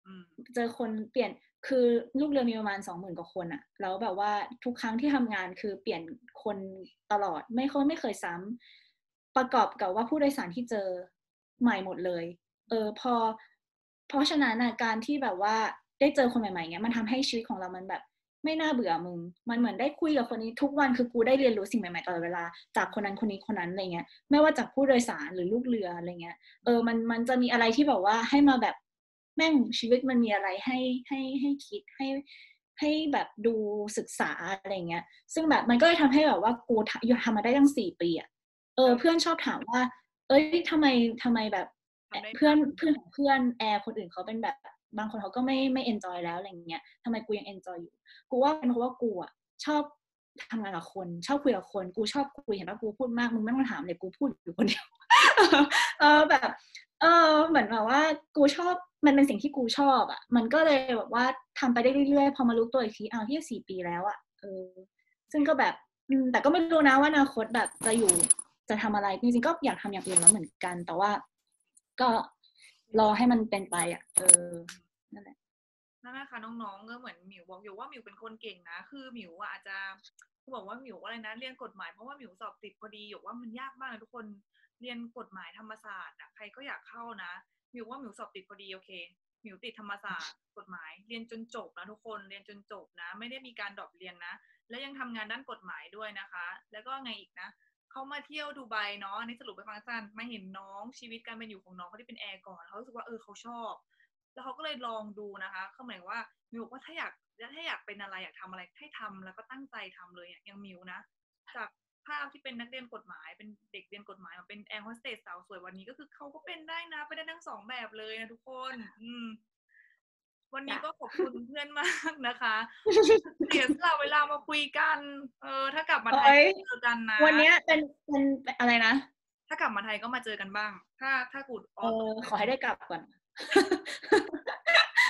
อืมเจอคนเปลี่ยนคือลูกเรือมีประมาณสองหมื่นกว่าคนอะแล้วแบบว่าทุกครั้งที่ทำงานคือเปลี่ยนคนตลอดไม่เคยไม่เคยซ้ำประกอบกับว่าผู้โดยสารที่เจอใหม่หมดเลย เออพอ เพราะฉะนั้นอะการที่แบบว่าได้เจอคนใหม่ๆเงี้ยมันทำให้ชีวิตของเรามันแบบ ไม่น่าเบื่อมึง มันเหมือนได้คุยกับคนนี้ทุกวันคือกูได้เรียนรู้สิ่งใหม่ๆตลอดเวลา จากคนนั้นคนนี้คนนั้นอะไรเงี้ย ไม่ว่าจากผู้โดยสารหรือลูกเรืออะไรเงี้ย เออ มันมันจะมีอะไรที่แบบว่าให้มาแบบแม่งชีวิตมันมีอะไรให้ให้ให้คิดให้ให้แบบดูศึกษาอะไรเงี้ย ซึ่งแบบมันก็เลยทำให้แบบว่ากูทำอยู่ทำมาได้ตั้งสี่ปีอะเออ เพื่อนชอบถามว่า เอ้ยทำไมทำไมแบบทำได้เพื่อนเพื่อนของเพื่อนแอร์คนอื่นเขาเป็นแบบ บางคนเขาก็ไม่ไม่ enjoy แล้วอะไรเงี้ยทำไมกูยัง enjoy อยู่ กูว่าเป็นเพราะว่ากูอะชอบทำงานกับคน ชอบคุยกับคน กูชอบคุยเห็นว่ากูพูดมากมึงไม่ต้องถามเลยกูพูดอยู่คนเดียวเออแบบ เออเหมือนแบบว่ากูชอบมันเป็นสิ่งที่กูชอบอะ มันก็เลยแบบว่าทำไปได้เรื่อยๆ พอมารู้ตัวอีกทีอ้าวที่สี่ปีแล้วอะเออ ซึ่งก็แบบแต่ก็ไม่รู้นะว่าอนาคตแบบจะอยู่จะทำอะไรจริงๆก็อยากทำอย่างอื่นแล้วเหมือนกัน แต่ว่า ก็ รอให้มันเป็นไปอะ เออนั่นแหละนั่นแหละค่ะน้องๆก็เหมือนหมิวบอกอยู่ว่าหมิวเป็นคนเก่งนะ คือหมิวอะอาจจะบอกว่าหมิวอะไรนะเรียนกฎหมายเพราะว่าหมิวสอบติดพอดีอยู่ว่ามันยากมากเลยทุกคนเรียนกฎหมายธรรมศาสตร์อะใครก็อยากเข้านะหมิวว่าหมิวสอบติดพอดีโอเคหมิวติดธรรมศาสตร์กฎหมาย เรียนจนจบนะทุกคนเรียนจนจบนะ ไม่ได้มีการ drop เรียนนะ และยังทำงานด้านกฎหมายด้วยนะคะ แล้วก็ไงอีกนะ เขามาเที่ยวดูไบเนาะอันสรุปไปฟังสั้นมาเห็นน้องชีวิตการเป็นอยู่ของน้องเขาที่เป็นแอร์ก่อนเขารู้สึกว่าเออเขาชอบ แล้วเขาก็เลยลองดูนะคะเขาหมายว่ามิวบอกว่าถ้าอยากถ้าอยากเป็นอะไรอยากทำอะไรให้ทำแล้วก็ตั้งใจทำเลยอย่างมิวนะจากภาพที่เป็นนักเรียนกฎหมาย เป็นเด็กเรียนกฎหมายมาเป็นแอร์โฮสเตสสาวสวยวันนี้ก็คือเขาก็เป็นได้นะไปได้ทั้งสองแบบเลยนะทุกคน อืม วันนี้ก็ขอบคุณเพื่อนมากนะคะเสียสละเวลามาคุยกัน เออ ถ้ากลับมาไทยโอ๊ยก็เจอกันนะ วันเนี้ยเป็นเป็นเป็นอะไรนะ ถ้ากลับมาไทยก็มาเจอกันบ้าง ถ้าถ้ากูดอเอออขอให้ได้กลับก่อน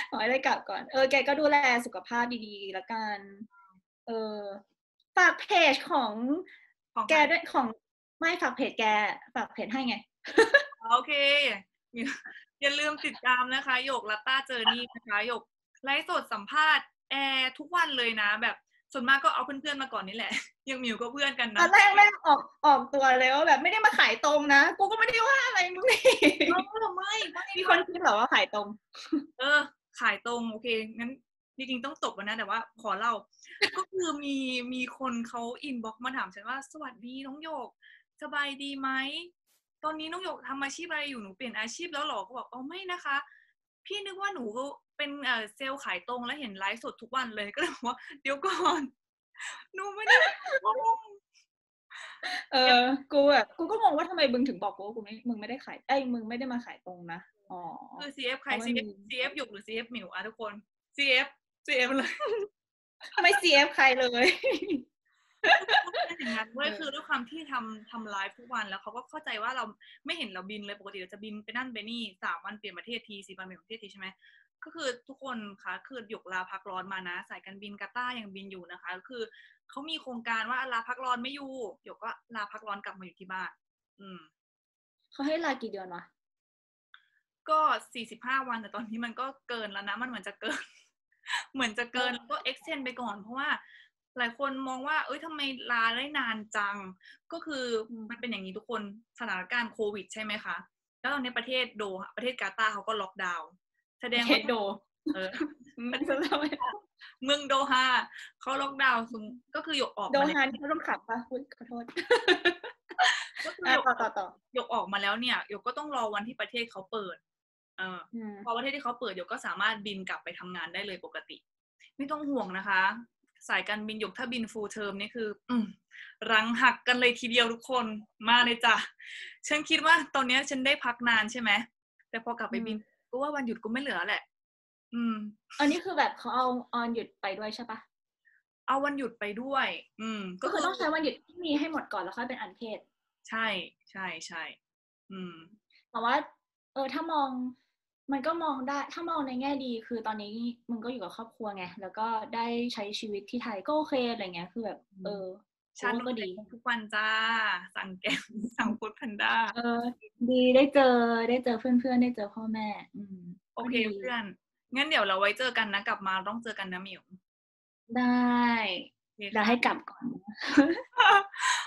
ขอให้ได้กลับก่อน เออ แกก็ดูแลสุขภาพดีๆแล้วกัน เออ ฝากเพจของของแกด้วยของไม่ฝากเพจแกฝากเพจให้ไง โอเค อย่าลืมติดตามนะคะหยกลัตต้าเจอนี่นะคะหยกไลฟ์สดสัมภาษณ์แอร์ทุกวันเลยนะ แบบส่วนมากก็เอาเพื่อนๆมาก่อนนี่แหละ ยังมิวก็เพื่อนกันตนะอนแรกแม่งออกออกตัวเลยว่าแบบไม่ได้มาขายตรงนะ กูก็ไม่ได้ว่าอะไรมึงนี่เออไม่ไม่มีคนคิดเหรอว่าขายตรง เออ ขายตรงโอเคงั้นจริงๆต้องจบแล้วนะ แต่ว่าขอเล่า ก็คือมีมีคนเขาอินบ็อกมาถามฉันว่า สวัสดีน้องหยก สบายดีไหม ตอนนี้น้องหยกทำอาชีพอะไรอยู่หนูเปลี่ยนอาชีพแล้วเหรอก็บอกอ๋อไม่นะคะ พี่นึกว่าหนูเป็นเอ่อเซลล์ขายตรงแล้วเห็นไลฟ์สดทุกวันเลยก็เลยบอกว่าเดี๋ยวก่อนหนูไม่ได้ตรงเออกูแบบกูก็งงว่าทำไมมึงถึงบอกกูว่ากูไม่มึงไม่ได้ขายเอ้ยมึงไม่ได้มาขายตรงนะอ๋อคือ CF ใครเพราะมัน CF มี CF หยกหรือ CF หมิวอะทุกคน CF CF เลยไม่ CF ใครเลยเป็น อย่างนั้นเว้ยเออคือด้วยความที่ทำทำไลฟ์ทุกวันแล้วเขาก็เข้าใจว่าเราไม่เห็นเราบินเลยปกติเราจะบินไปนั่นไปนี่สามวันเปลี่ยนประเทศทีสี่วันเปลี่ยนประเทศทีใช่ไหมก็คือทุกคนคะคือหยกลาพักร้อนมานะ สายการบินกาตาร์ยังบินอยู่นะคะก็คือเขามีโครงการว่าลาพักร้อนไม่อยู่หยกก็ลาพักร้อนกลับมาอยู่ที่บ้าน อืมเขาให้ลากี่เดือนวะก็สี่สิบห้าวันแต่ตอนนี้มันก็เกินแล้วนะ มันเหมือนจะเกิน เหมือนจะเกินแล้วก็ extend ไปก่อน เพราะว่า หลายคนมองว่า เอ้ยทำไมลาได้นานจัง ก็คืออมมันเป็นอย่างนี้ทุกคนสถานการณ์โควิดใช่ไหมคะ แล้วตอนนี้ประเทศโดฮะประเทศกาตาร์เขาก็ล็อกดาวน์แสดงเฮว่าดโดเออมันจะทำไมเมืองโดฮาเขาล็อกดาวน์ซุมก็คือหยกออกโดมาแล้วฮานที่เขาต้องขับปะอุ๊ยขอโทษก็คืออะหยกต่อต่อต่อหยกออกมาแล้วเนี่ยหยกก็ต้องรอวันที่ประเทศเขาเปิด เอออืมพอประเทศที่เขาเปิดหยกก็สามารถบินกลับไปทำงานได้เลยปกติ ไม่ต้องห่วงนะคะ สายการบินหยกถ้าบิน full term นี่คือ อืมรังหักกันเลยทีเดียวทุกคนมาเลยจ้ะฉันคิดว่าตอนเนี้ยฉันได้พักนานใช่ไหมแต่พอกลับไปบินก็ว่าวันหยุดก็ไม่เหลือแหละ อืม อันนี้คือแบบเขาเอาออนหยุดไปด้วยใช่ปะเอาวันหยุดไปด้วย อืม ก็คือต้องใช้วันหยุดที่มีให้หมดก่อนแล้วค่อยเป็นอันเพศ ใช่ใช่ใช่อืมแต่ว่า เออถ้ามอง มันก็มองได้ถ้ามองในแง่ดีคือตอนนี้มึงก็อยู่กับครอบครัวไงแล้วก็ได้ใช้ชีวิตที่ไทยก็โอเคอะไรเงี้ยคือแบบ เออฉันก็ดีทุกวันจ้า สั่งแกงสั่งฟูดแพนด้าเออ ดีได้เจอได้เจอเพื่อนๆได้เจอพ่อแม่ อืม โอเคก็ดีเพื่อน งั้นเดี๋ยวเราไว้เจอกันนะกลับมาต้องเจอกันนะหมิวได้โอเคเดี๋ยวให้กลับก่อน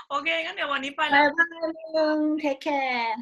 โอเคงั้นเดี๋ยววันนี้ไปบาแล้วยบายมึงเทคแคร์